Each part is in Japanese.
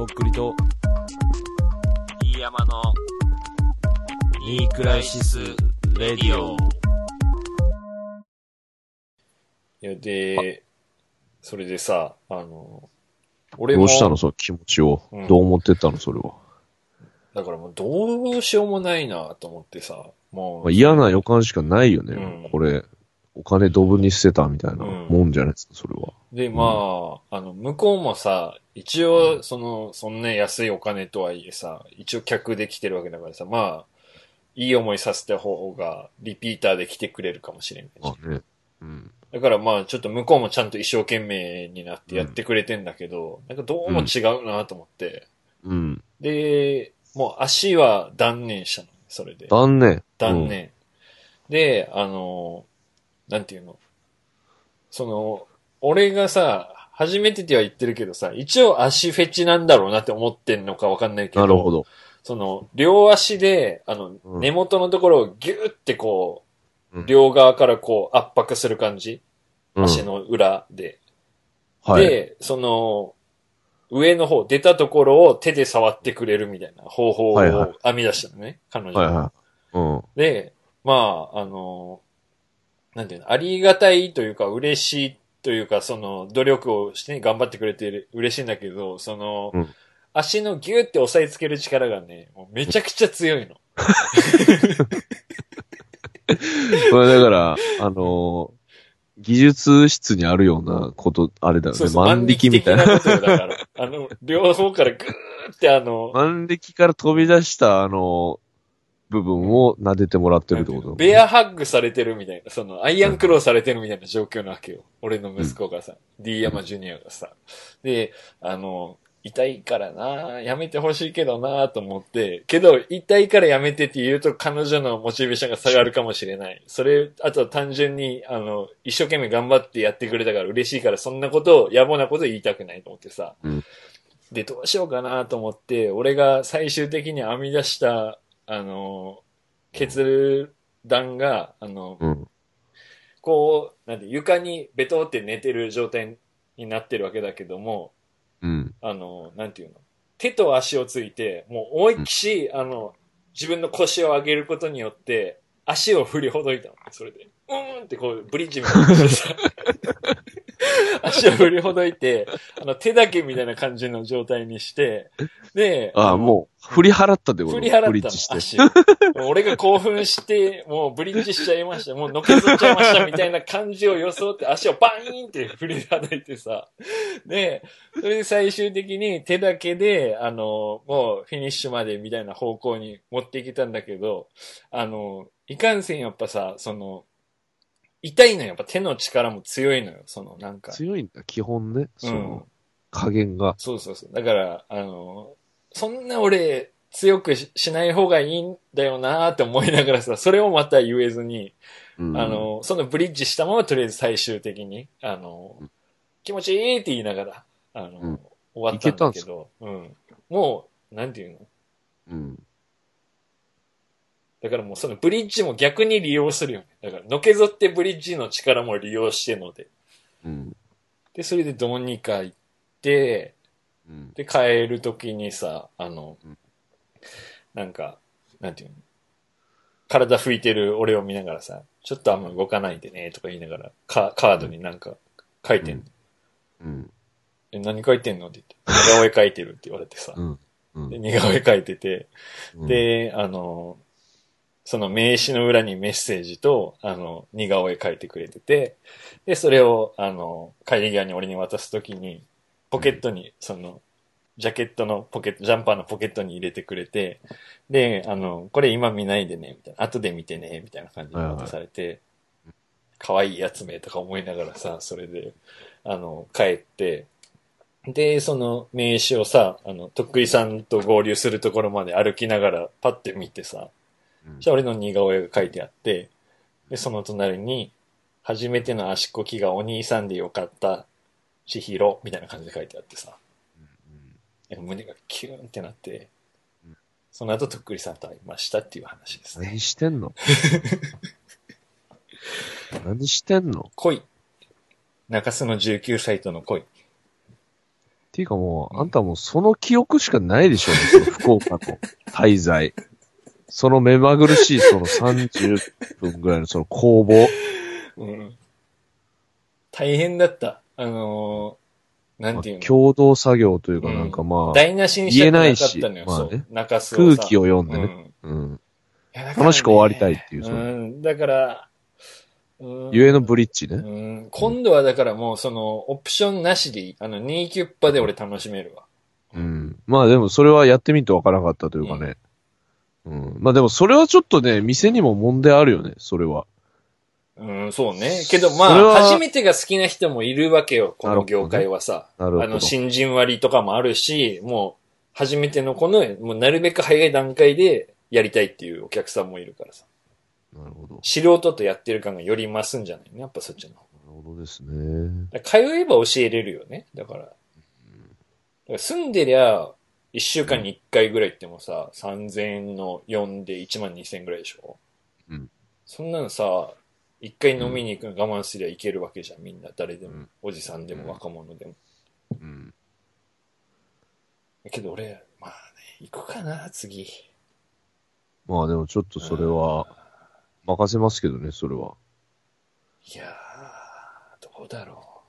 とっくりと、飯山の、ニークライシス・レディオ。いや、で、それでさ、あの、俺も、どうしたのその気持ちを？うんどう思ってたの？それは。だからもうどうしようもないなと思ってさ、もう。まあ、嫌な予感しかないよね。うんこれ、お金ドブに捨てたみたいなうんもんじゃないですか、それは。で、まあ、あの、向こうもさ、一応、その、そんな安いお金とはいえさ、一応客で来てるわけだからさ、まあ、いい思いさせた方が、リピーターで来てくれるかもしれないあね。うん。だからまあ、ちょっと向こうもちゃんと一生懸命になってやってくれてんだけど、なんかどうも違うなと思って。うん。で、もう足は断念したの、それで。断念。断念。で、あの、なんていうの？その、俺がさ、初めてっては言ってるけどさ、一応足フェチなんだろうなって思ってんのかわかんないけど。なるほど。その、両足で、あの、うん根元のところをギューってこう、うん両側からこう圧迫する感じ？うん足の裏で。はい。で、その、上の方、出たところを手で触ってくれるみたいな方法はいはいを編み出したのね、彼女が。はいはい。うん。で、まあ、あの、なんていうの、ありがたいというか、嬉しいというか、その、努力をしてね頑張ってくれてる、嬉しいんだけど、その、うん足のギューって押さえつける力がね、もうめちゃくちゃ強いの。これだから、あのー技術室にあるようなこと、あれだよね。そうそう、万力みたいな。ことよだから。あの、両方からグーってあの、万力から飛び出した、あの部分を撫でてもらってるってこと？ベアハッグされてるみたいな、その、アイアンクローされてるみたいな状況なわけよ。俺の息子がさ、D 山ジュニアがさ。で、あの、痛いからなやめてほしいけどなと思って、けど、痛いからやめてって言うと彼女のモチベーションが下がるかもしれない。それ、あとは単純に、あの、一生懸命頑張ってやってくれたから嬉しいから、そんなことを、野暮なこと言いたくないと思ってさ。うんで、どうしようかなと思って、俺が最終的に編み出した、あの、決断が、あの、うん。こう、なんて、床にベトって寝てる状態になってるわけだけども、うん。あの、なんていうの？手と足をついて、もう思いっきし、あの、自分の腰を上げることによって、足を振りほどいたの。それで。うーんってこう、ブリッジみたいにしてさ。足を振りほどいて、あの、手だけみたいな感じの状態にして、で、ああ、もう、振り払ったってこと振り払ったの。足を。俺が興奮して、もうブリッジしちゃいました。もうのけぞっちゃいましたみたいな感じを装って足をバーンって振り叩いてさ。で、それで最終的に手だけで、あの、もうフィニッシュまでみたいな方向に持っていけたんだけど、あの、いかんせんやっぱさ、その、痛いのよ。やっぱ手の力も強いのよ。そのなんか。強いんだ、基本ね。そうんの、加減が。そうそうそう。だから、あの、そんな俺、強くししない方がいいんだよなーって思いながらさ、それをまた言えずに、うんあ、の、そのブリッジしたままとりあえず最終的に、あの、うん気持ちいいって言いながら、あの、うん終わったんだけど、うん。もう、なんていうの？うん。だからもうそのブリッジも逆に利用するよね。だから、のけぞってブリッジの力も利用してので。うん。で、それでどうにか行って、うん。で、帰るときにさ、あの、うんなんか、なんていうの？体拭いてる俺を見ながらさ、ちょっとあんま動かないでね、とか言いながら、カカードになんか書いてんの。うん。え何書いてんの？って言って、似顔絵描いてるって言われてさ。うん。うんで似顔絵描いてて、うん、で、あの、その名刺の裏にメッセージと、あの、似顔絵描いてくれてて、で、それを、あの、帰り際に俺に渡すときに、ポケットに、その、ジャケットのポケット、ジャンパーのポケットに入れてくれて、で、あの、これ今見ないでね、みたいな、後で見てね、みたいな感じで渡されて、可愛いやつめとか思いながらさ、それで、あの、帰って、で、その名刺をさ、あの、とっくりさんと合流するところまで歩きながらパッて見てさ、うんじゃあ俺の似顔絵が書いてあって、で、その隣に、初めての足こきがお兄さんでよかった、千尋、みたいな感じで書いてあってさ、なんか胸がキューンってなってうん、その後とっくりさんと会いましたっていう話ですね。何してんの？何してんの？恋。中洲の19歳との恋。ていうかもう、あんたもうその記憶しかないでしょうね、福岡の滞在。その目まぐるしいその30分ぐらいのその攻防。うん。大変だった。あのー、なんていうの、共同作業というかうんなんかまあ、台無しにしたくなかったのよ、言えないしそう。まあね中洲をさ空気を読んでね。うんうん。いやだからね楽しく終わりたいっていううん。だから、うんゆえのブリッジね。うん今度はだからもうその、オプションなしでいい。あの、2キュッパで俺楽しめるわ。うん。まあでもそれはやってみてわからなかったというかね。うん。まあでもそれはちょっとね、店にも問題あるよね、それは。うん、そうね。けどまあ、初めてが好きな人もいるわけよ、この業界はさ。なるほどあの、新人割とかもあるし、もう、初めてのこの、もうなるべく早い段階でやりたいっていうお客さんもいるからさ。なるほど。素人とやってる感がより増すんじゃないの？やっぱそっちの方。なるほどですね。通えば教えれるよね。だから。だから住んでりゃ、一週間に一回ぐらい行ってもさ、3000円の4で1万2000円ぐらいでしょ？うん。そんなのさ、一回飲みに行くの我慢すりゃいけるわけじゃん、みんな。誰でも。うんおじさんでうんも若者でも。うん。けど俺、まあね、行くかな、次。まあでもちょっとそれは、任せますけどね、それは。いやー、どうだろ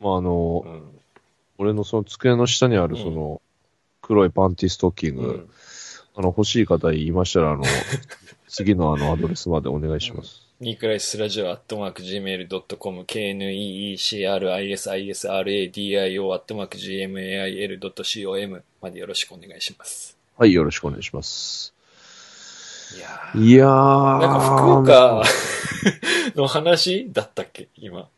まああのう。、うん。俺のその机の下にあるその、黒いパンティストッキング、うんあの、欲しい方いましたら、あの、次のあのアドレスまでお願いします。ニークライスラジオアットマーク Gmail.com KNEECRISISRADIO アットマーク GMAIL.com までよろしくお願いします。はい、よろしくお願いします。いやー。いやー。なんか福岡の話だったっけ今？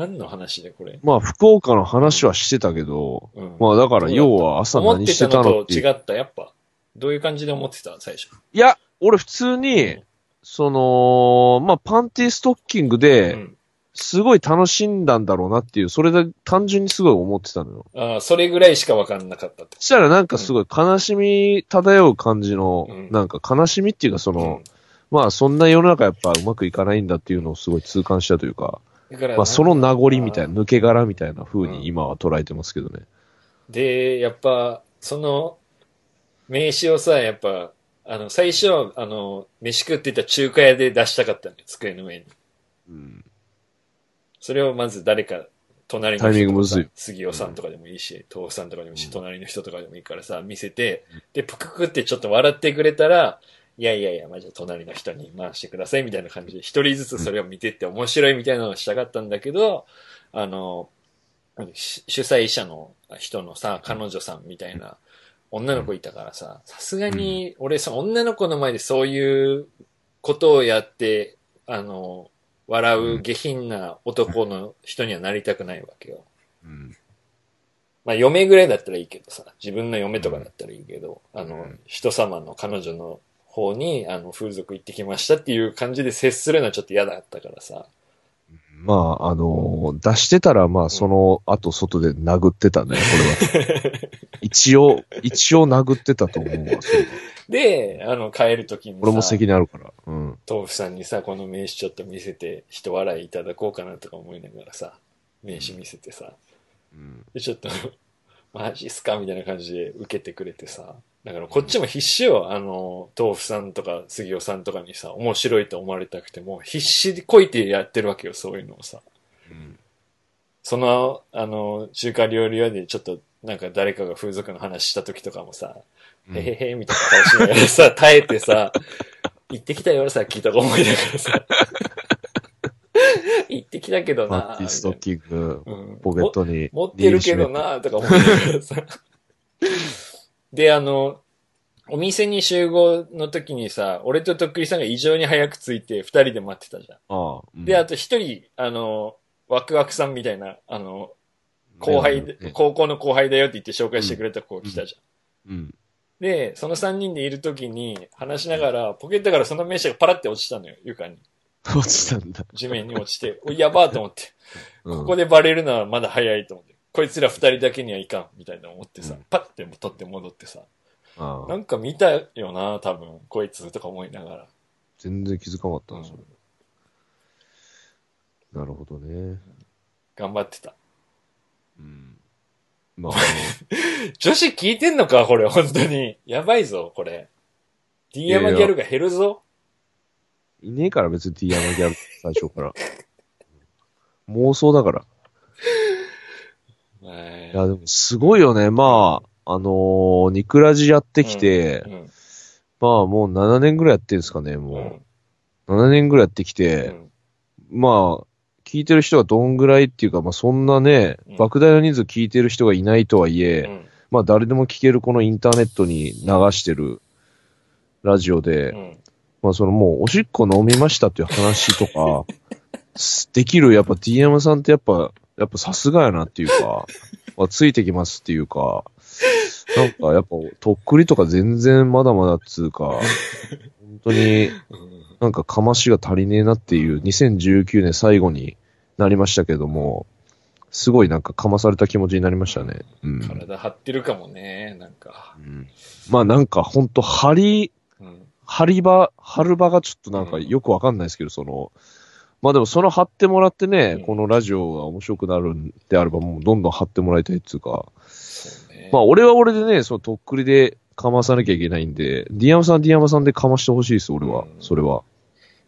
何の話でこれ？まあ、福岡の話はしてたけど、うんまあだから、要は朝何してたのっていう。思ってたのと違った、やっぱ。どういう感じで思ってた最初？いや、俺普通に、その、まあ、パンティストッキングうで、ん。すごい楽しんだんだろうなっていう、それで単純にすごい思ってたのよ。ああ、それぐらいしか分かんなかったって。そしたらなんかすごい悲しみ漂う感じの、うんなんか悲しみっていうかその、うんまあそんな世の中やっぱうまくいかないんだっていうのをすごい痛感したというか、だからまあその名残みたいなな、抜け殻みたいな風うんに今は捉えてますけどね。で、やっぱ、その、名刺をさ、やっぱ、あの、最初、あの、飯食ってた中華屋で出したかったのよ、机の上に。うん。それをまず誰か、隣のタイミン人とかさグむずい杉尾さんとかでもいいし、豆腐さんとかでもいいし、隣の人とかでもいいからさ、見せて、で、ぷくくってちょっと笑ってくれたら、いやいやいや、まあ、じゃあ隣の人に回してくださいみたいな感じで、一人ずつそれを見てって面白いみたいなのをしたかったんだけど、あの、し主催者の人のさ、彼女さんみたいな女の子いたからさ、さすがに俺さ、女の子の前でそういうことをやって、あの、笑う下品な男の人にはなりたくないわけよ。うん。まあ、嫁ぐらいだったらいいけどさ、自分の嫁とかだったらいいけど、あのうん、人様の彼女の方に、あの、風俗行ってきましたっていう感じで接するのはちょっと嫌だったからさ。まあ、あのー出してたら、まあ、その後外で殴ってたね、これは。一応、一応殴ってたと思うわ、それはで、あの、帰るときにさ、俺も責任あるから。うん。豆腐さんにさ、この名刺ちょっと見せて、人笑いいただこうかなとか思いながらさ、名刺見せてさ、うん。で、ちょっと、マジっすか？みたいな感じで受けてくれてさ、だからこっちも必死よ、あの、豆腐さんとか杉尾さんとかにさ、面白いと思われたくても、必死でこいてやってるわけよ、そういうのをさ。うん。その、あの、中華料理屋でちょっと、なんか誰かが風俗の話した時とかもさ、うん。へへへ、みたいな顔しながらさ、耐えてさ、行ってきたよ、さっきとか思いながらさ、行ってきたけどパなンティストッキング、うんポケットに。持ってるけどなとか思いながらさ。で、あの、お店に集合の時にさ、俺ととっくりさんが異常に早く着いて二人で待ってたじゃん。ああ。うんで、あと一人、あの、ワクワクさんみたいな、あの、後輩で、ね高校の後輩だよって言って紹介してくれた子来たじゃん。うん。で、その三人でいる時に話しながら、ポケットからその名刺がパラって落ちたのよ、床に。落ちたんだ。地面に落ちて、おやばーと思って。うんここでバレるのはまだ早いと思って。こいつら二人だけにはいかん、みたいな思ってさ、うんパッて取って戻ってさ、なんか見たよな、多分、こいつとか思いながら。全然気づかなかったうんな、それ。なるほどね。頑張ってた。うん。まあ、女子聞いてんのかこれ、本当に。やばいぞ、これ。D 山ギャルが減るぞ。いねえから別に T 山ギャル、最初から。妄想だから。はい。いや、でもすごいよね。まあ、あのーニクラジやってきて、うん。まあもう7年ぐらいやってるんですかね、う。もん。う。7年ぐらいやってきうて、ん。まあ、聞いてる人がどんぐらいっていうか、まあそんなね、うん。莫大な人数聞いてる人がいないとはいえ、うん。まあ誰でも聞けるこのインターネットに流してるラジオで、うんまあそのもうおしっこ飲みましたっていう話とか、す できるやっぱ DM さんってやっぱ、やっぱさすがやなっていうか、まあ、ついてきますっていうか、なんかやっぱとっくりとか全然まだまだっつうか、本当にうんなんかかましが足りねえなっていう2019年最後になりましたけども、すごいなんかかまされた気持ちになりましたね。うん。体張ってるかもね、なんか。うんまあなんかほんと張り、うん張り場、張る場がちょっとなんかよくわかんないですけど、その、まあでもその貼ってもらってね、うんこのラジオが面白くなるんであればもうどんどん貼ってもらいたいっていうか、そうね。まあ俺は俺でね、そのとっくりでかまさなきゃいけないんで、ディアマさんディアマさんでかましてほしいです、俺はうん。それは。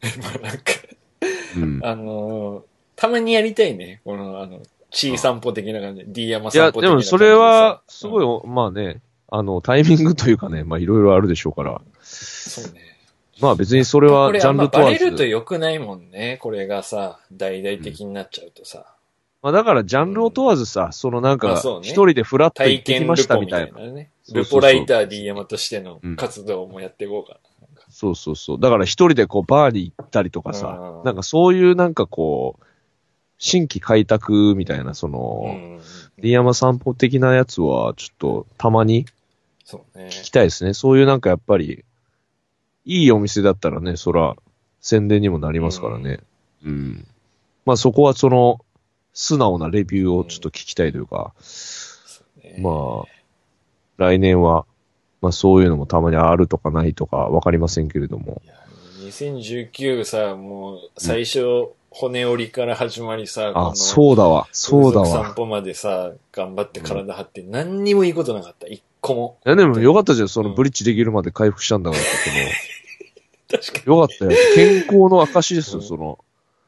まあなんか、うん。あのーたまにやりたいね。この、あの、チー散歩的な感じで、D 山いや、散歩的な感じでもそれは、すごい、うんまあね、あの、タイミングというかね、まあいろいろあるでしょうから。そうね。まあ別にそれはジャンル問わあんまバレるとず。良くないもんね。これがさ、大々的になっちゃうとさ。まあだからジャンルを問わずさ、そのなんか一人でフラッと体行ってきましたみたいな。みたいなね。ルポライター D 山としてのうん活動もやっていこうかそうそうそう。だから一人でこうバーに行ったりとかさう、んなんかそういうなんかこう、新規開拓みたいな、そな。うの、ん。ディ山散歩的なやつは、ちょっとたまにそうね。聞きたいですね。そういうなんかやっぱり、いいお店だったらね、そら、宣伝にもなりますからね。うん。まあそこはその、素直なレビューをちょっと聞きたいというか、そうねまあ、来年は、まあそういうのもたまにあるとかないとかわかりませんけれども。いや2019さ、もう、最初、骨折りから始まりさ、あ、そうだわ。そうだ風俗散わ。歩までさ、頑張って体張って、何にもいいことなかった。一個も。いやでもよかったじゃん、そのうんブリッジできるまで回復したんだからって 確かに。も。よかったよ。健康の証ですよ、うんその。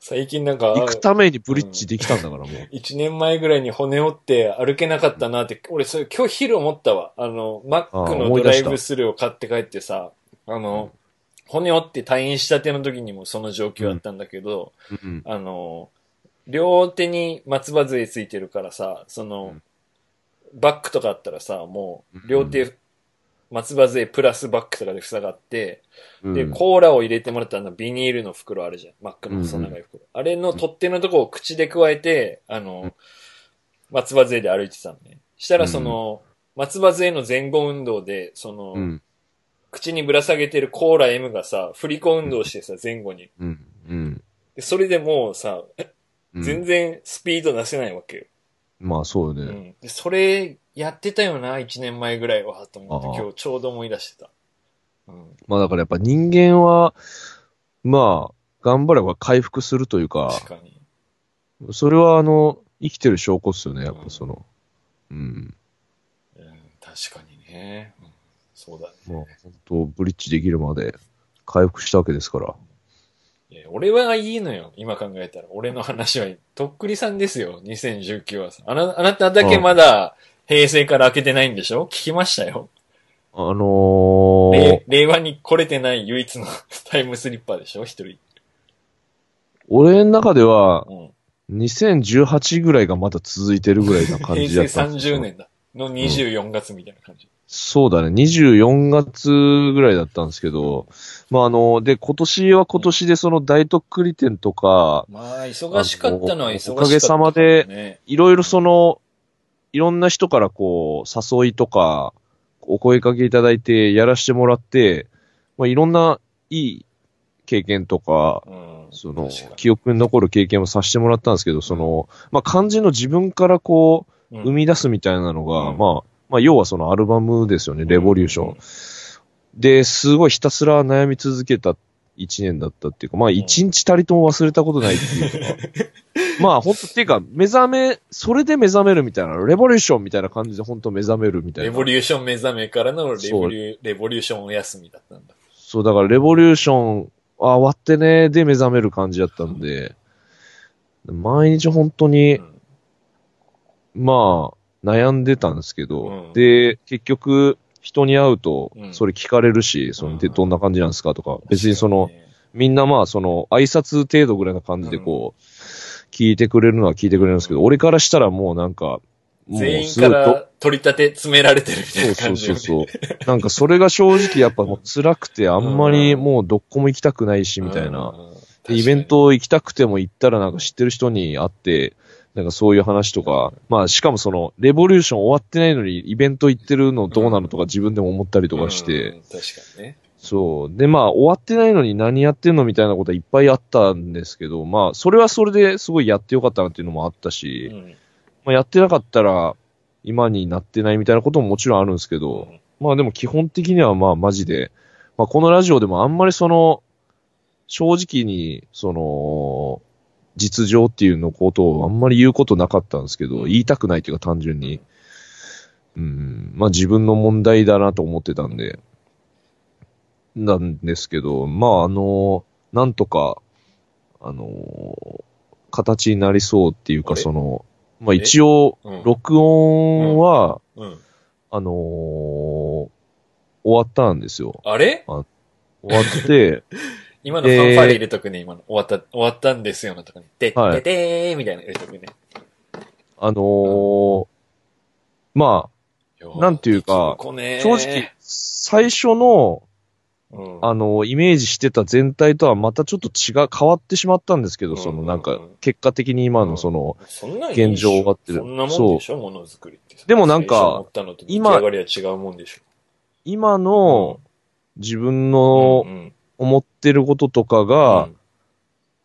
最近なんか、行くためにブリッジできたんだから、もう。一年前ぐらいに骨折って歩けなかったなって、俺それ今日昼思ったわ。あの、マックあのドライブスルーを買って帰ってさ、あの、骨折って退院したての時にもその状況だったんだけど、うん。あの、両手に松葉杖ついてるからさ、その、バッグとかあったらさ、もう、両手、松葉杖プラスバッグとかで塞がって、うんで、コーラを入れてもらったあのビニールの袋あるじゃん。マックの細長い袋。あれの取っ手のとこを口で加えて、あの、松葉杖で歩いてたのね。したらその、松葉杖の前後運動で、その、うん。口にぶら下げてるコーラ M がさ、振り子運動してさ、前後に。うん。うん。でそれでもうさ、うん全然スピード出せないわけよ。まあそうよね。うん。でそれ、やってたよな、1年前ぐらいは、と思って今日ちょうど思い出してた。うん。まあだからやっぱ人間は、まあ、頑張れば回復するというか、確かに。それはあの、生きてる証拠っすよね、やっぱその。うん。うん、確かにね。うん、そうだね。まあ本当ブリッジできるまで回復したわけですから。いや俺はいいのよ、今考えたら。俺の話は、とっくりさんですよ、2019は。あなあなただけまだ、平成から開けてないんでしょ？聞きましたよ。あのー令、令和に来れてない唯一の タイムスリッパーでしょ？一人。俺の中では、うん。2018ぐらいがまだ続いてるぐらいな感じだ平成ったんですよ30年だ。の24月みたいな感じ。そうだね。24月ぐらいだったんですけど、まああの、で、今年は今年でその大特栗店とか、まあ、忙しかったのは忙しかった、おかげさまでね。いろいろその、いろんな人からこう、誘いとか、お声かけいただいてやらしてもらって、まあいろんないい経験とか、うん。その記憶に残る経験をさせてもらったんですけど、その、まあ漢字の自分からこう、うん生み出すみたいなのが、うん。まあ、まあ要はそのアルバムですよね、レボリューション。うんで、すごいひたすら悩み続けた一年だったっていうか、まあ一日たりとも忘れたことないっていうか、まあ本当っていうか、目覚め、それで目覚めるみたいな、レボリューションみたいな感じで本当目覚めるみたいな。レボリューション目覚めからのレボリューレボリューションお休みだったんだ。そう、だからレボリューション、あ、終わってね、で目覚める感じだったんで、毎日本当に、うんまあ、悩んでたんですけど、うん。で、結局、人に会うとう、ん。それ聞かれるし、その、で、うん。どんな感じなんですかとか、別にその、みんなまあ、その、挨拶程度ぐらいな感じでこう、聞いてくれるのは聞いてくれるんですけど、俺からしたらもうなんか、もう全員から取り立て詰められてるみたいな感じそうそうそう。なんかそれが正直やっぱもう辛くて、あんまりもうどこも行きたくないし、みたいな。。でイベント行きたくても行ったらなんか知ってる人に会って、なんかそういう話とか、まあしかもその、レボリューション終わってないのにイベント行ってるのどうなのとか自分でも思ったりとかして、うん。確かにね。そう。でまあ終わってないのに何やってんのみたいなことはいっぱいあったんですけど、まあそれはそれですごいやってよかったなっていうのもあったし、うんまあやってなかったら今になってないみたいなことももちろんあるんですけど、まあでも基本的にはまあマジで、まあこのラジオでもあんまりその、正直に、その、実情っていうのことをあんまり言うことなかったんですけど、言いたくないというか単純に、うん、まあ自分の問題だなと思ってたんで、なんですけど、まああの、なんとか、あの、形になりそうっていうか、その、まあ一応、うん。録音は、うん。あのー終わったんですよ。あれ？終わって、今のファンファーレ入れとくね、今の。終わった、終わったんですよのとこに。てってはい。てーみたいなの入れとくね。あのーまなんていうか正直、最初の、うん。あのイメージしてた全体とはまたちょっと違う、変わってしまったんですけど、うん。そのなんかうん、結果的に今のその、現状終わってる。そんなもんでしょものづくりって。でもなんか最初思ったのと出来上がりは違うもんでしょ。今の自分のうん思ってることとかうが、ん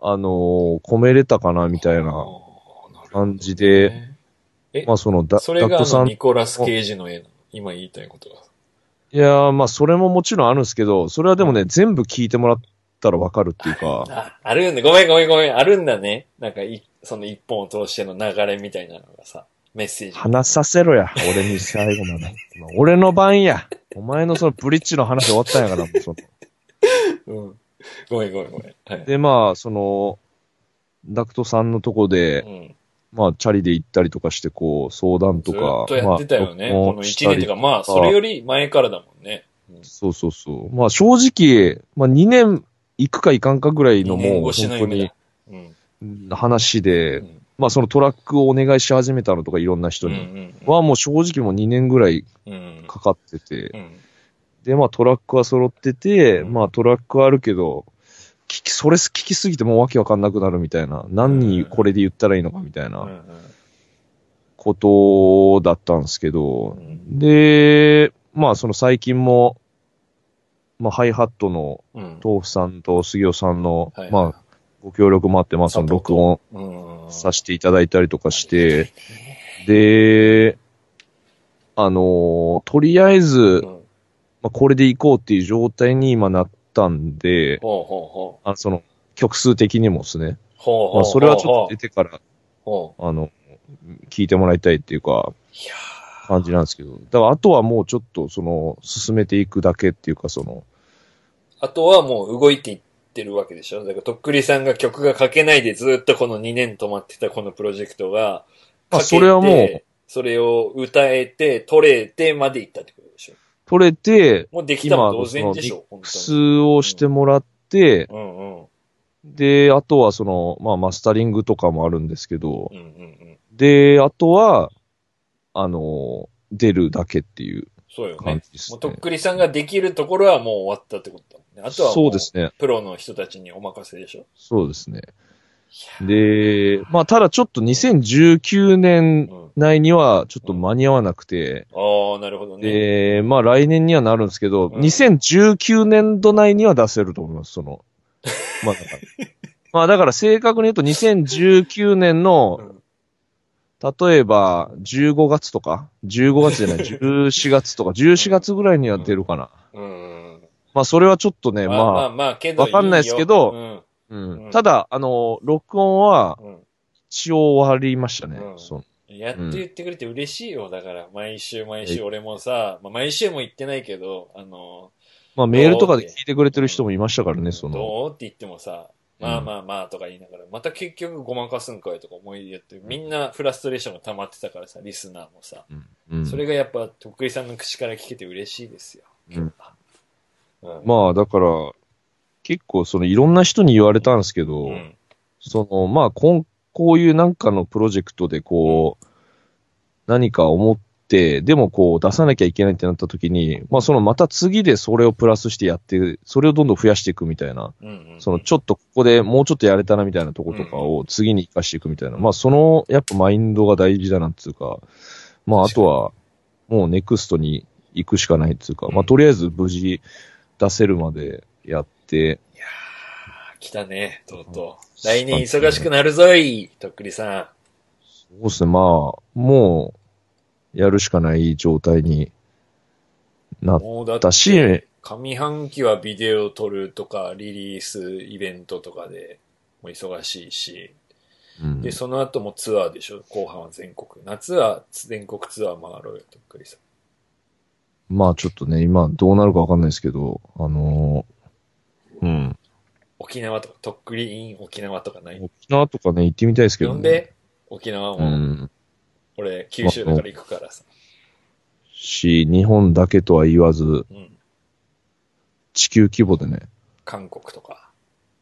あのー込めれたかなみたいな感じで、えまあそのダ、それがニコラス・ケイジの絵なの。今言いたいことが。いやー、まあ、それももちろんあるんですけど、それはでもね、全部聞いてもらったらわかるっていうか、あ、あるんだ。ごめんごめんごめん。あるんだね。なんかい、その一本を通しての流れみたいなのがさ、メッセージ。話させろや、俺に最後まで。俺の番や。お前のそのブリッジの話終わったんやから、もうその。うん。ごめんごめんごめん。はい。で、まあ、その、ダクトさんのとこで、うん。まあ、チャリで行ったりとかして、こう、相談とずか。っとやってたよね。まあこの一年とか、まあ、それより前からだもんね。うんそうそうそう。まあ、正直、まあ、2年行くか行かんかぐらいのもう、本当に。話で、うんまあ、そのトラックをお願いし始めたのとか、いろんな人に。んはもう正直もう2年ぐらいうん。かかってて、うん。で、まあトラックは揃ってて、うん。まあトラックはあるけど、聞き、それ聞きすぎてもうわけわかんなくなるみたいな、何にこれで言ったらいいのかみたいなんことだったんですけど。う、ん。で、まあその最近も、まあハイハットのうん。豆腐さんと杉尾さんの、はいまあご協力もあって、まあその録音うん。させていただいたりとかして、で、あのーとりあえず、うん。まあ、これで行こうっていう状態に今なったんで、ほうほうほう。あその、曲数的にもですね。ほうほうほう。まあ、それはちょっと出てから、ほう。あの、聞いてもらいたいっていうか、いや感じなんですけど。だから、あとはもうちょっと、その、進めていくだけっていうか、その、あとはもう動いていってるわけでしょだから、とっくりさんが曲が書けないでずっとこの2年止まってたこのプロジェクトが、まあそれはもう、それを歌えて、取れてまで行ったってこと？取れて、もうできたも同然でしょックスをしてもらって、うんうん。で、あとはその、まあ、マスタリングとかもあるんですけどう、んうんうん。で、あとは、あの、出るだけっていうそうよね。感じですねもう。とっくりさんができるところはもう終わったってことだもんね。あとはもそうですね。プロの人たちにお任せでしょそうですね。で、まあ、ただちょっと2019年うん。内にはちょっと間に合わなくて、ああ、なるほどね。で、まあ来年にはなるんですけど、うん2019年度内には出せると思います、その。まあだから。まあだから正確に言うと2019年の、例えば15月とか、15月じゃない、14月とか、14月ぐらいには出るかな。うん。まあそれはちょっとね、まあまあままあ、けどわかんないですけどうんうんただ、あの、録音は。一応終わりましたね。うんそうやって言ってくれて嬉しいよ。だから、毎週毎週俺もさ、まあ、毎週も言ってないけど、あの、まあメールとかで聞いてくれてる人もいましたからね、その。どうって言ってもさ、まあまあまあとか言いながら、また結局ごまかすんかいとか思いやって、みんなフラストレーションが溜まってたからさ、リスナーもさ。うんうんそれがやっぱ、とっくりさんの口から聞けて嬉しいですよ。うんうん、まあだから、結構そのいろんな人に言われたんですけど、うん。その、まあ、こん、こういうなんかのプロジェクトでこう、何か思って、でもこう出さなきゃいけないってなった時に、まあそのまた次でそれをプラスしてやって、それをどんどん増やしていくみたいな、うんうん。そのちょっとここでもうちょっとやれたなみたいなとことかを次に活かしていくみたいな、まあそのやっぱマインドが大事だなっていうか、まああとはもうネクストに行くしかないっていうか、まあとりあえず無事出せるまでやって、来たね、とうとう。来年忙しくなるぞい、とっくりさそうですね、まあ、もう、やるしかない状態になったし、上半期はビデオ撮るとか、リリース、イベントとかで、もう忙しいし、うんで、その後もツアーでしょ後半は全国。夏は全国ツアー回ろうよ、とっくりさん。まあちょっとね、今どうなるかわかんないですけど、あのーうん。沖縄とか、とっくりイン沖縄とかない？沖縄とかね、行ってみたいですけど、ね。呼んで、沖縄うも、ん。俺、九州だから行くからさ。し、日本だけとは言わず、うん。地球規模でね。韓国とか、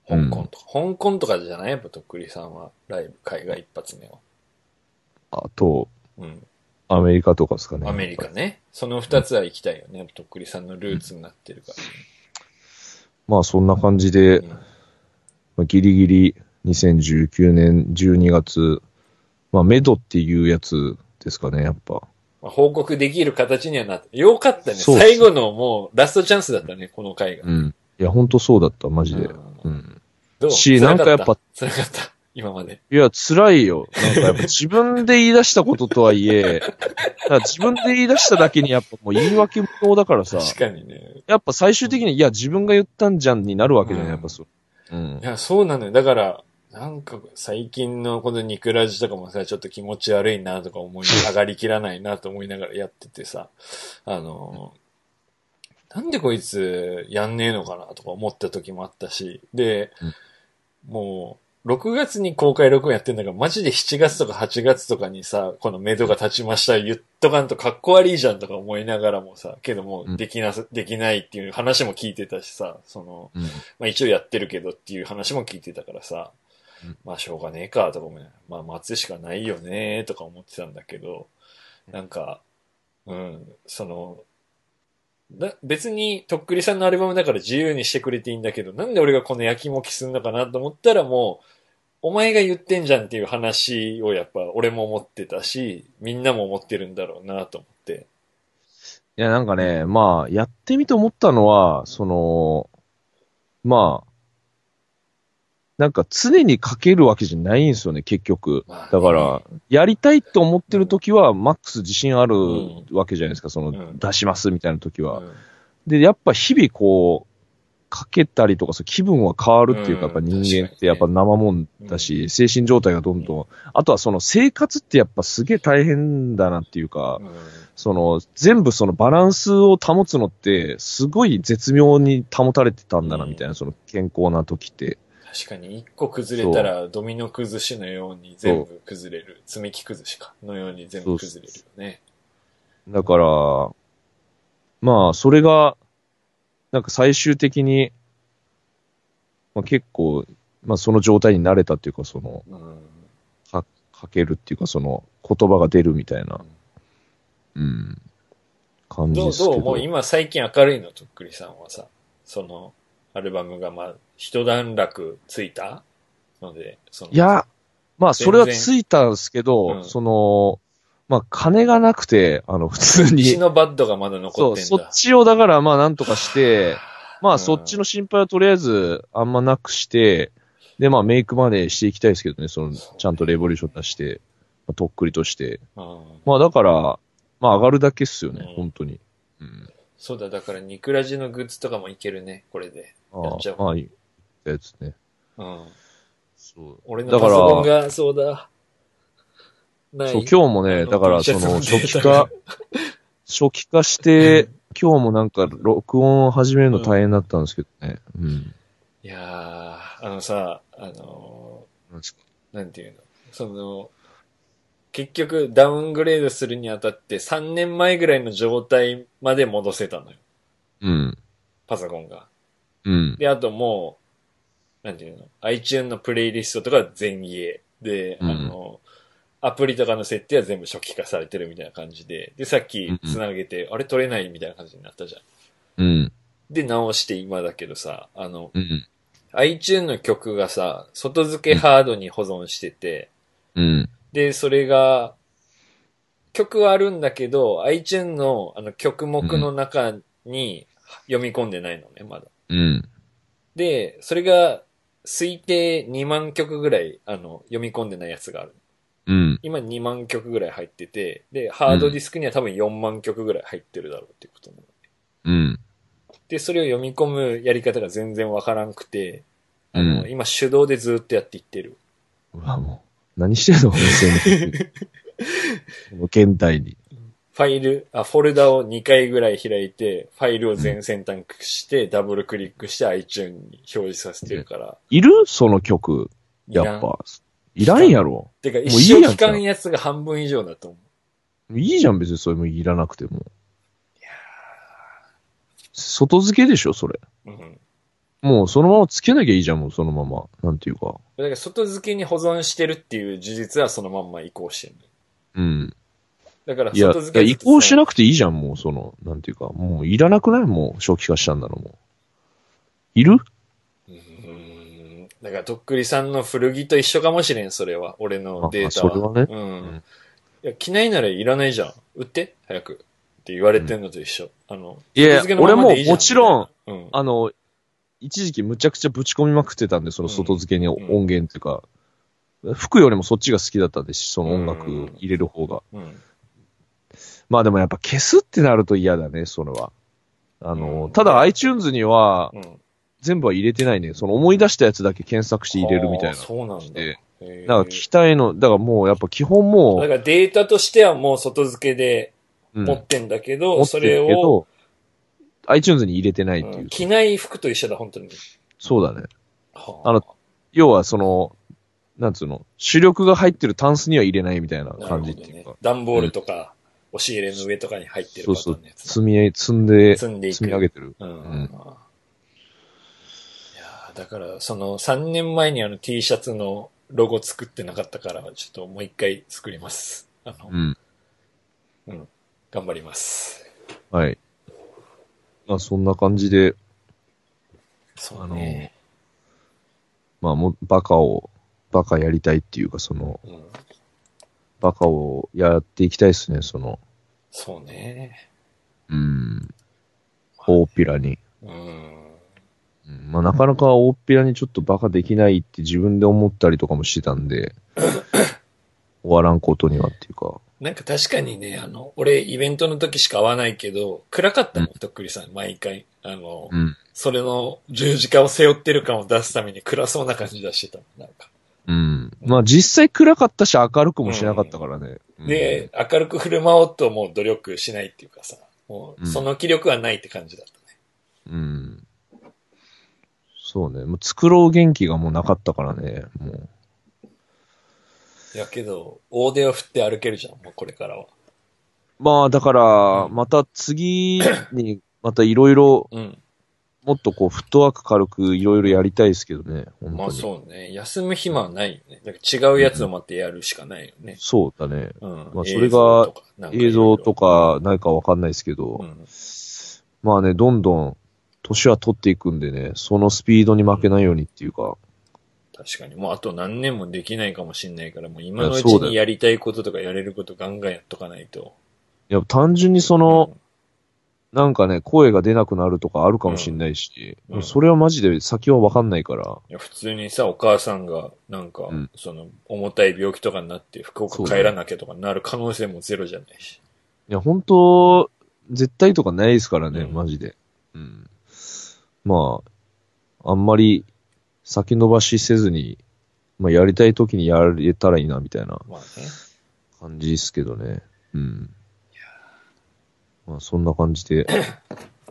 うん香港とか。香港とかじゃない？やっぱとっくりさんは、ライブ、海外一発目は。あと、うん。アメリカとかですかね。アメリカね。その二つは行きたいよね。とっくりさんのルーツになってるからね。まあそんな感じで、うんまあ、ギリギリ2019年12月、まあメドっていうやつですかね、やっぱ。まあ、報告できる形にはなって。よかったね。最後のもう、ラストチャンスだったね、この回が。うん。いや、ほんとそうだった、マジで。うんうん。どう？し辛なんかやっぱ辛かった？今まで。いや、辛いよ。なんかやっぱ自分で言い出したこととはいえ、自分で言い出しただけにやっぱもう言い訳無能だからさ、確かにね。やっぱ最終的に、いや、自分が言ったんじゃんになるわけじゃない、やっぱそう。うんい。や、そうなのよ。だから、なんか最近のこのニクラジとかもさ、ちょっと気持ち悪いなとか思い、上がりきらないなと思いながらやっててさ、あの、なんでこいつやんねえのかなとか思った時もあったし、で、もう、6月に公開録音やってんだから、マジで7月とか8月とかにさ、このメドが立ちました、言っとかんとかっこ悪いじゃんとか思いながらもさ、けどもうん。うできなす、できないっていう話も聞いてたしさ、その、うん。まあ一応やってるけどっていう話も聞いてたからさ、うん。まあしょうがねえかとか思いながらまあ待つしかないよねとか思ってたんだけど、なんか、うん、その、な別にとっくりさんのアルバムだから自由にしてくれていいんだけど、なんで俺がこの焼きもきすんのかなと思ったらもう、お前が言ってんじゃんっていう話をやっぱ俺も思ってたし、みんなも思ってるんだろうなと思って。いや、なんかね、まあ、やってみて思ったのは、その、まあ、なんか常に書けるわけじゃないんですよね、結局。だから、やりたいと思ってる時は、マックス自信あるわけじゃないですか、その、うん出しますみたいな時は。うんで、やっぱ日々こう、書けたりとか、気分は変わるっていうか、うんやっぱ人間ってやっぱ生もんだし、精神状態がどんどん、あとはその生活ってやっぱすげえ大変だなっていうか、うん。その、全部そのバランスを保つのって、すごい絶妙に保たれてたんだな、うんみたいな、その健康な時って。確かに。一個崩れたらドミノ崩しのように全部崩れる。積み木崩しか。のように全部崩れるよね。だから、まあ、それが、なんか最終的に、まあ結構、まあその状態になれたっていうか、その、うん。か書けるっていうか、その、言葉が出るみたいな、うん、感じどう、ですけど。どうもう今最近明るいの、とっくりさんはさ、その、アルバムがまあ、一段落ついたので、その、いや、まあ、それはついたんですけど、うんその、まあ、金がなくて、あの、普通に。血のバッドがまだ残そう、ってんだ。そっちをだから、まあ、なんとかして、まあ、うんそっちの心配はとりあえず、あんまなくして、で、まあ、メイクまでしていきたいですけどね、その、ちゃんとレボリューション出して、まあ、とっくりとして。うんまあ、だから、まあ、上がるだけっすよね、うん本当に。うん。そうだ、だからニクラジのグッズとかもいけるね、これで。やっちゃおうああ、まあ、いいやつね。うん。そう。俺のだからパソコンが、そうだ、ない。そう、今日もね、だからその初期化、初期化して、今日もなんか録音を始めるの大変だったんですけどね。うん。いやー、あのさ、あのー、なんていうの、その、結局ダウングレードするにあたって3年前ぐらいの状態まで戻せたのよ。うん。パソコンが。うん。で、あともう、なんていうの、iTune のプレイリストとか全家で、うんあの、アプリとかの設定は全部初期化されてるみたいな感じで、で、さっき繋げて、あれ取れないみたいな感じになったじゃん。うん。で、直して今だけどさ、あの、うん。iTune の曲がさ、外付けハードに保存してて、うん。で、それが、曲はあるんだけど、iTune のあの曲目の中に読み込んでないのね、まだ。うん。で、それが推定2万曲ぐらい、あの、読み込んでないやつがある。うん。今2万曲ぐらい入ってて、で、ハードディスクには多分4万曲ぐらい入ってるだろうっていうことなの。うん。で、それを読み込むやり方が全然わからんくて、あの、うん今手動でずっとやっていってる。うわ、もう、何してんの？先生の。現代に。ファイル、あ、フォルダを2回ぐらい開いて、ファイルを全選択して、ダブルクリックして iTune に表示させてるから。いる？その曲。やっぱ。いらんやろ。てか、一いやん生期間やつが半分以上だと思う。いいじゃん、別にそれもいらなくても。外付けでしょ、それ。うん。もうそのままつけなきゃいいじゃん、もうそのまま。なんていうか。だから外付けに保存してるっていう事実はそのまんま移行してる。うん。だからいや、外付け移行しななくていいじゃん、もうその、なんていうか。もういらなくない？もう初期化したんだろ、もう。いる？だから、とっくりさんの古着と一緒かもしれん、それは。俺のデータは。あそれはねうん。んいや、着ないならいらないじゃん。売って？早く。って言われてんのと一緒。あの、いやいや外付けのいいじゃ俺ももちろん、うん。あの、一時期むちゃくちゃぶち込みまくってたんで、その外付けに音源っていうか、服よりもそっちが好きだったですし、その音楽入れる方が。うん。まあでもやっぱ消すってなると嫌だね、それは。あの、うんただ iTunes にはうん。全部は入れてないね。その思い出したやつだけ検索して入れるみたいな。そうなんだ。なんか聞きたいの、だからもうやっぱ基本もう、だからデータとしてはもう外付けでうん持ってんだけど、持ってそれを、iTunes に入れてないっていううんか。着ない服と一緒だ、本当に。そうだね。はあの、要はその、なんつうの、主力が入ってるタンスには入れないみたいな感じっていうか。段ボールとか、押し入れの上とかに入ってるそうそう。積み上げ、積んで、積んで。積み上げてる。うん。うんだから、その3年前にあの T シャツのロゴ作ってなかったから、ちょっともう一回作ります。あの、うん。頑張ります。はい。まあそんな感じで、そうね。まあもう、バカを、バカやりたいっていうか、その、うん。バカをやっていきたいですね、その、そうね。うん。大っぴらに。うん。うんまあなかなか大っぴらにちょっとバカできないって自分で思ったりとかもしてたんで、終わらんことにはっていうか。なんか確かにね、あの、俺イベントの時しか会わないけど、暗かったもん、うとっくりさん、毎回。あの、うん。それの十字架を背負ってる感を出すために暗そうな感じ出してたもん、なんか。うん。まあ実際暗かったし明るくもしなかったからね。うんで、明るく振る舞おうともう努力しないっていうかさ、もう、うんその気力はないって感じだったね。うん。そうね。もう作ろう元気がもうなかったからね。もう。いやけど、大手を振って歩けるじゃん、もうこれからは。まあだから、うんまた次に、またいろいろ、うん。もっとこう、フットワーク軽くいろいろやりたいですけどね。本当にまあそうね。休む暇はないよね。だから違うやつを待ってやるしかないよね。そうだね。うん。まあそれが映像とかか、ないかわかんないですけど、うん。まあね、どんどん、年は取っていくんでね、そのスピードに負けないようにっていうか、確かに。もうあと何年もできないかもしんないから、もう今のうちにやりたいこととかやれることガンガンやっとかないと。いや、単純にその、なんかね、声が出なくなるとかあるかもしんないし、うんうんそれはマジで先はわかんないから、いや普通にさ、お母さんが、なんか、うんその、重たい病気とかになって、福岡帰らなきゃとかなる可能性もゼロじゃないし。いや、本当絶対とかないですからね、うんマジで。うん。まあ、あんまり先延ばしせずに、まあ、やりたい時にやれたらいいな、みたいな。感じですけどね。うん。まあそんな感じで。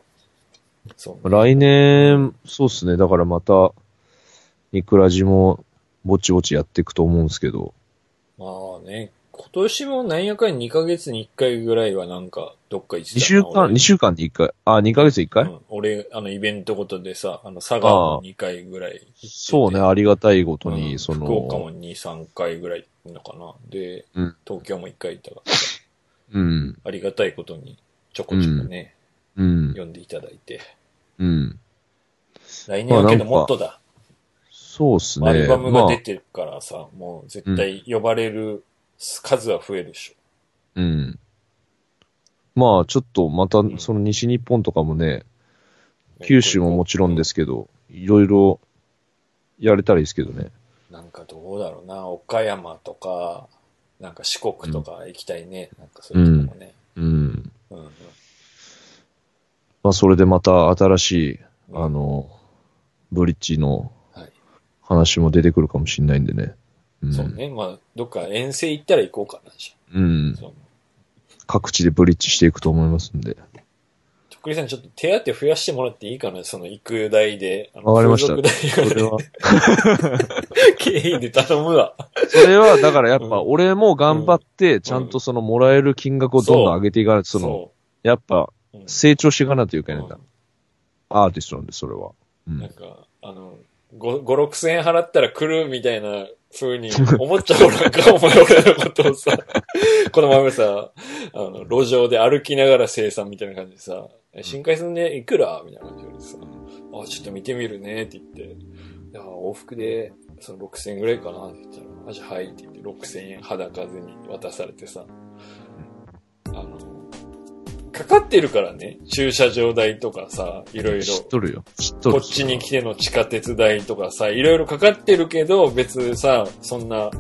そう。来年、そうっすね。だからまた、ニクラジもぼちぼちやっていくと思うんですけど。まあね、今年もなんやかん2ヶ月に1回ぐらいはなんか、どっか行って2たな週間、俺。2週間に1回？あ、2ヶ月1回、うん、俺、あの、イベントごとでさ、あの、佐賀も2回ぐらいてて。そうね、ありがたいことに、うん。その、福岡も2、3回ぐらいのかな。で、うん。東京も1回行ったから。さ、うん、ありがたいことに、ちょこちょこね、うん、読んでいただいて。うん。来年はけどもっとだ。そうっすね。アルバムまあ。が出てるからさ、もう絶対呼ばれる数は増えるでしょ。うん。まあ、ちょっとまた、その西日本とかもね、九州ももちろんですけど、いろいろやれたらいいですけどね。なんかどうだろうな、岡山とか、なんか四国とか行きたいね。なんかそういうとこもね。うん。うん。うんまあ、それでまた新しい、うんあの、ブリッジのはい。話も出てくるかもしれないんでね。うん。そうね。まあ、どっか遠征行ったら行こうかな、じゃうん各地でブリッジしていくと思いますんで。とっくりさん、ちょっと手当増やしてもらっていいかなその行く代で。わかりましたそれは、経費で頼むわ。それは、だからやっぱ、うん俺も頑張って、ちゃんとそのもらえる金額をどんどん上げていかないと、その、そやっぱ、成長していかないといけないんだうん。アーティストなんで、それは。うん。なんか、あの、5、5 6千円払ったら来るみたいな風に思っちゃうなんか、お前俺のことをさ、この前さ、あの、路上で歩きながら生産みたいな感じでさ、え新海さんね、いくらみたいな感じでさ、あ、ちょっと見てみるねって言って、いや、往復で、その6000円ぐらいかなって言ったら、あ、じゃあはいって言って6000円裸ぜに渡されてさ、かかってるからね、駐車場代とかさ、いろいろ。知っとるよ。知っとる。こっちに来ての地下鉄代とかさ、いろいろかかってるけど、別さ、そんな、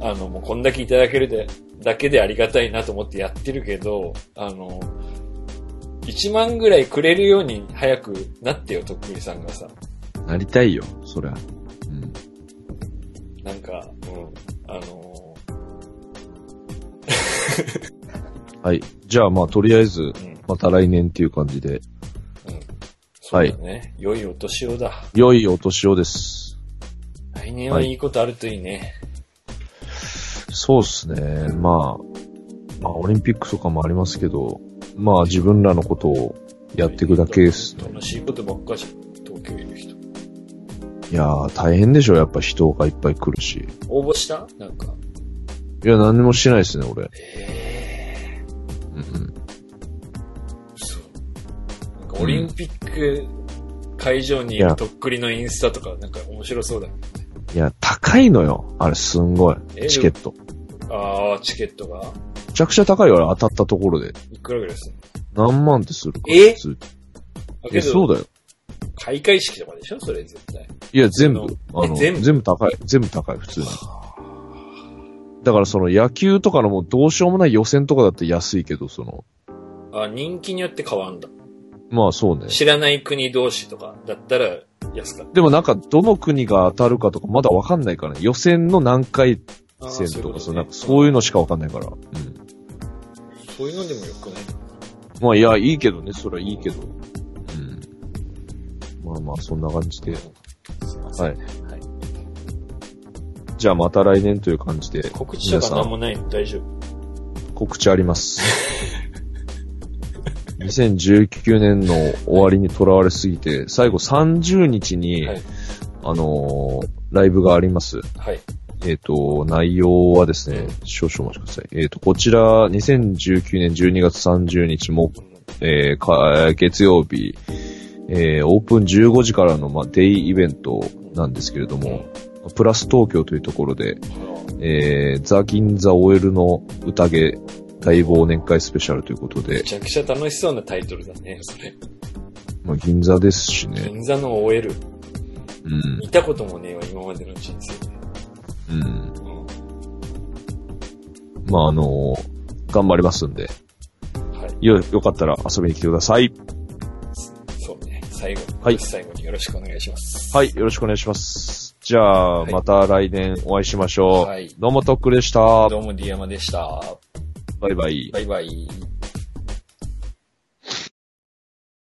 あの、もうこんだけいただけるで、だけでありがたいなと思ってやってるけど、あの、1万ぐらいくれるように早くなってよ、とっくりさんがさ。なりたいよ、そりゃ。うん。なんか、うん、あの はい。じゃあまあ、とりあえず、うん、また来年っていう感じで、うん。そうだね。良いお年をだ。良いお年をです。来年はいいことあるといいね。そうっすね。まあ、まあ、オリンピックとかもありますけど、まあ、自分らのことをやっていくだけですね。楽しいことばっかじゃん。東京いる人。いやー、大変でしょ、やっぱ人がいっぱい来るし。応募した？なんか。いや、何もしてないですね、俺。えうんうん。嘘。なんかオリンピック会場にいるとっくりのインスタとか、なんか面白そうだ。いや、高いのよ。あれ、すんごい。えチケット。ああ、チケットがめちゃくちゃ高いよ、あれ当たったところで。いくらぐらいするの？何万ってするから。え？え、そうど、だよ。開会式とかでしょ？それ絶対。いや、全部あの。全部？全部高い。全部高い、普通に。だからその野球とかのもうどうしようもない予選とかだって安いけど、その、あ、人気によって変わんだ。まあそうね。知らない国同士とかだったら安かっでもなんか、どの国が当たるかとかまだわかんないからね。予選の何回戦とか、そうねなんかそういうのしかわかんないから。うん。そういうのでもよくない？まあいや、いいけどね、それはいいけど。うん。まあまあ、そんな感じで。はい。はい。じゃあまた来年という感じで。告知とかなんもないの大丈夫告知あります。2019年の終わりにとらわれすぎて、最後30日に、はいあのーライブがあります。はい。えっ、と、内容はですね、少々お待ちください。えっ、と、こちら、2019年12月30日も、えーか月曜日、えーオープン15時からの、まあ、デイイベントなんですけれども、プラス東京というところで、えーザ・銀座 OL の宴大忘年会スペシャルということめで、ちゃくちゃ楽しそうなタイトルだね、それ。まあ、銀座ですしね。銀座の OL。うん。見たこともねえわ、今までの人生で。うん。うん。まあ、あのー頑張りますんで、はい。よ、よかったら遊びに来てください。そうね。最後に。はい最後によろしくお願いします。はい、よろしくお願いします。じゃあまた来年お会いしましょう。はいどうもトックでした。どうも、ディアマでした。バイバイ。バイバイ。